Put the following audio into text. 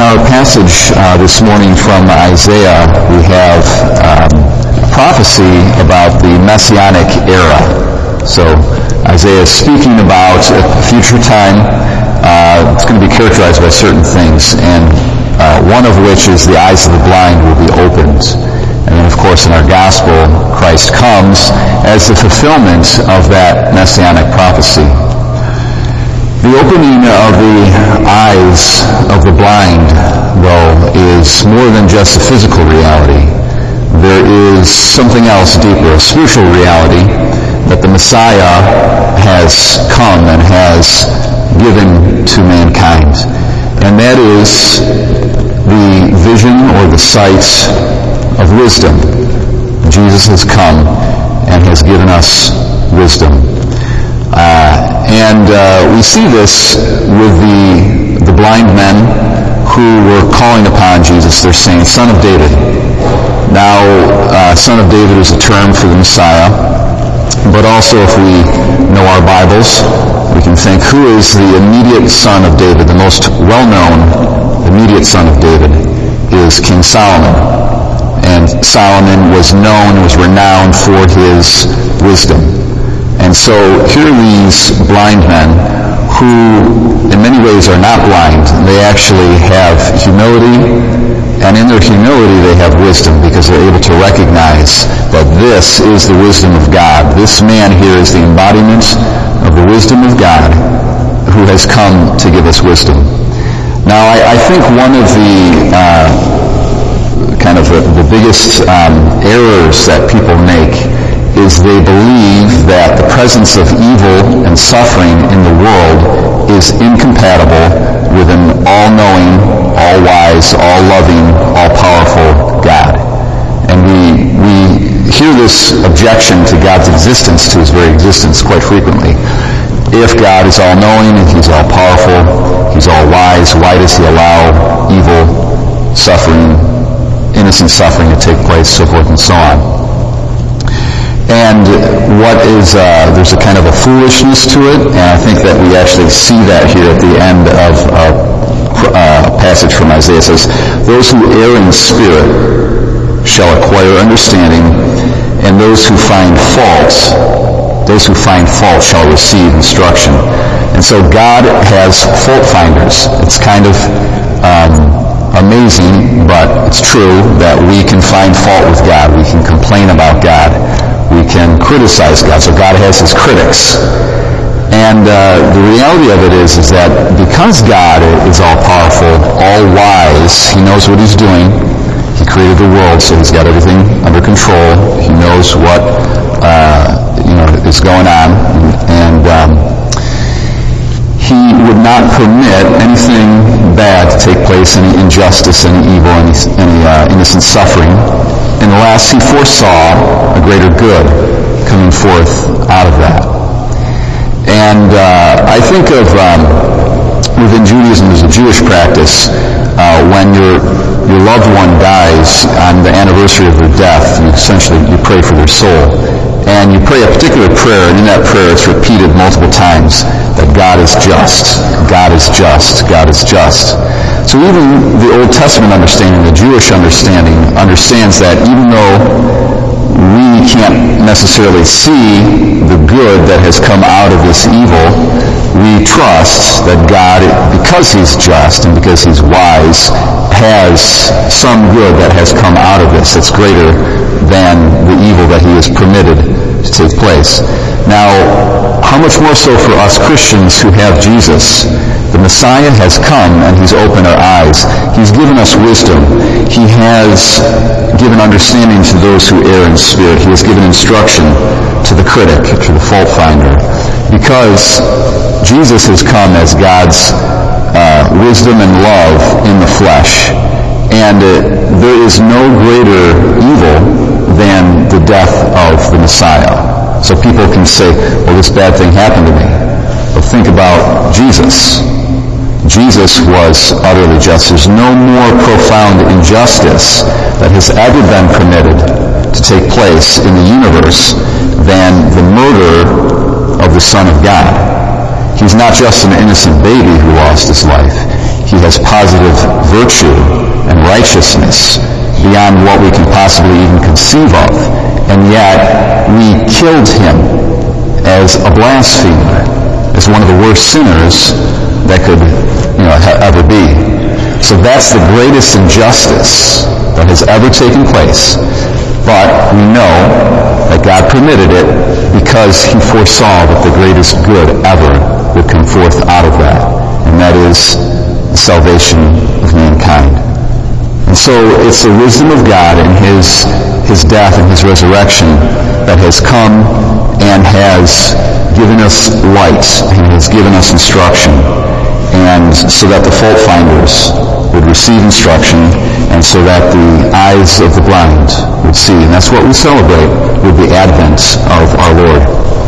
our passage uh, this morning from Isaiah, we have um, prophecy about the messianic era. So Isaiah is speaking about a future time. Uh, it's going to be characterized by certain things, and uh, one of which is the eyes of the blind will be opened. And then, of course, in our gospel, Christ comes as the fulfillment of that messianic prophecy. The opening of the eyes of the blind, though, is more than just a physical reality. There is something else deeper, a spiritual reality that the Messiah has come and has given to mankind. And that is the vision or the sight of wisdom. Jesus has come and has given us wisdom. Uh, and uh, we see this with the, the blind men who were calling upon Jesus. They're saying, Son of David. Now, uh, Son of David is a term for the Messiah. But also, if we know our Bibles, we can think, who is the immediate son of David? The most well-known immediate son of David is King Solomon. And Solomon was known, was renowned for his wisdom. And so here are these blind men who in many ways are not blind. They actually have humility, and in their humility they have wisdom because they're able to recognize that this is the wisdom of God. This man here is the embodiment of the wisdom of God who has come to give us wisdom. Now, I, I think one of the uh, kind of the, the biggest um, errors that people make is they believe that the presence of evil and suffering in the world is incompatible with an all-knowing, all-wise, all-loving, all-powerful God. And we, we hear this objection to God's existence, to his very existence, quite frequently. If God is all-knowing and he's all-powerful, he's all-wise, why does he allow evil, suffering, innocent suffering to take place, so forth and so on? And what is uh, there's a kind of a foolishness to it, and I think that we actually see that here at the end of a uh, passage from Isaiah. It says, "Those who err in spirit shall acquire understanding, and those who find faults, those who find fault shall receive instruction." And so God has fault finders. It's kind of um, amazing, but it's true that we can find fault with God. We can complain about God can criticize God. So God has his critics. And uh, the reality of it is, is that because God is all-powerful, all-wise, he knows what he's doing. He created the world, so he's got everything under control. He knows what uh, you know is going on, and um, he would not permit anything bad to take place, any injustice, any evil, any, any uh, innocent suffering unless he foresaw a greater good coming forth out of that. And uh, I think of um, within Judaism as a Jewish practice uh, when your your loved one dies on the anniversary of their death, you essentially you pray for their soul. And you pray a particular prayer, and in that prayer it's repeated multiple times that God is just, God is just, God is just. So even the Old Testament understanding, the Jewish understanding, understands that even though we can't necessarily see the good that has come out of this evil, we trust that God, because He's just and because He's wise, has some good that has come out of this that's greater than the evil that He has permitted to take place. Now, how much more so for us Christians who have Jesus? The Messiah has come and he's opened our eyes. He's given us wisdom. He has given understanding to those who err in spirit. He has given instruction to the critic, to the fault finder. Because Jesus has come as God's uh, wisdom and love in the flesh. And uh, there is no greater evil than the death of the Messiah. So people can say, well, this bad thing happened to me. But think about Jesus. Jesus was utterly just. There's no more profound injustice that has ever been permitted to take place in the universe than the murder of the Son of God. He's not just an innocent baby who lost his life. He has positive virtue and righteousness beyond what we can possibly even conceive of. And yet, we killed him as a blasphemer, as one of the worst sinners that could you know, ever be. So that's the greatest injustice that has ever taken place. But we know that God permitted it because he foresaw that the greatest good ever would come forth out of that. And that is the salvation of mankind. And so it's the wisdom of God and his, his death and his resurrection that has come and has given us light and has given us instruction. And so that the fault finders would receive instruction and so that the eyes of the blind would see. And that's what we celebrate with the advent of our Lord.